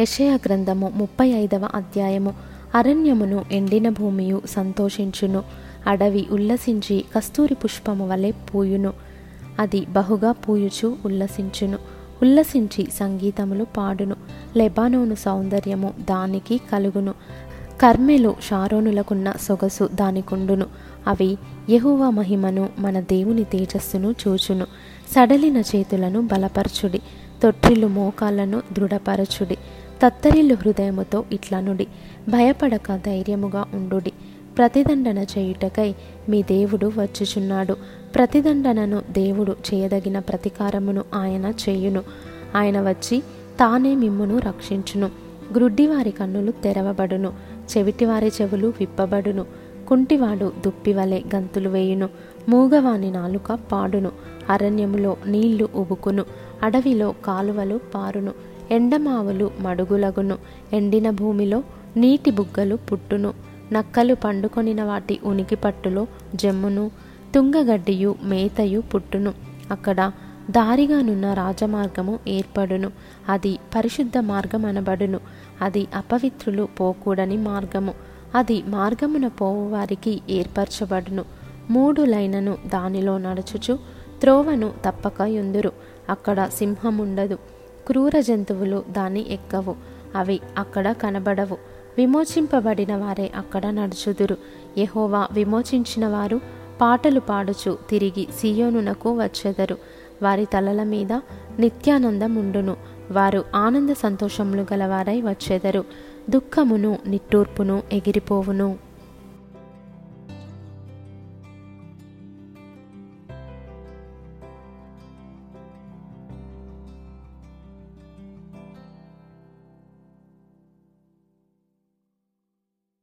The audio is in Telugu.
యషయ గ్రంథము ముప్పై ఐదవ అధ్యాయము. అరణ్యమును ఎండిన భూమియు సంతోషించును. అడవి ఉల్లసించి కస్తూరి పుష్పము వలె పూయును. అది బహుగా పూయుచు ఉల్లసించును. ఉల్లసించి సంగీతములు పాడును. లెబానోను సౌందర్యము దానికి కలుగును. కర్మెలు షారోనులకున్న సొగసు దానికుండును. అవి యహువ మహిమను మన దేవుని తేజస్సును చూచును. సడలిన చేతులను బలపరచుడి. తొట్టిలు మోకాలను దృఢపరచుడి. తత్తరిల్లు హృదయముతో ఇట్లనుడి భయపడక ధైర్యముగా ఉండుడి. ప్రతిదండన చేయుటకై మీ దేవుడు వచ్చుచున్నాడు. ప్రతిదండనను దేవుడు చేయదగిన ప్రతీకారమును ఆయన చేయును. ఆయన వచ్చి తానే మిమ్మును రక్షించును. గ్రుడ్డివారి కన్నులు తెరవబడును. చెవిటివారి చెవులు విప్పబడును. కుంటివాడు దుప్పివలె గంతులు వేయును. మూగవాని నాలుక పాడును. అరణ్యములో నీళ్ళు ఉబుకును. అడవిలో కాలువలు పారును. ఎండమావులు మడుగులగును ఎండిన భూమిలో నీటి బుగ్గలు పుట్టును నక్కలు పండుకొనిన వాటి ఉనికి పట్టులో జమ్మును తుంగగడ్డియు మేతయు పుట్టును. అక్కడ దారిగానున్న రాజమార్గము ఏర్పడును. అది పరిశుద్ధ మార్గం అనబడును అది అపవిత్రులు పోకూడని మార్గము. అది మార్గమున పోవువారికి ఏర్పరచబడును. మూడు లైనను దానిలో నడుచుచు త్రోవను తప్పక ఎందురు అక్కడ సింహముండదు. క్రూర జంతువులు దాన్ని ఎక్కవు. అవి అక్కడ కనబడవు. విమోచింపబడిన వారే అక్కడ నడుచుదురు. యహోవా విమోచించిన వారు పాటలు పాడుచు తిరిగి సియోనునకు వచ్చెదరు. వారి తలల మీద నిత్యానందముండును. వారు ఆనంద సంతోషములు గలవారై వచ్చెదరు. దుఃఖమును నిట్టూర్పును ఎగిరిపోవును.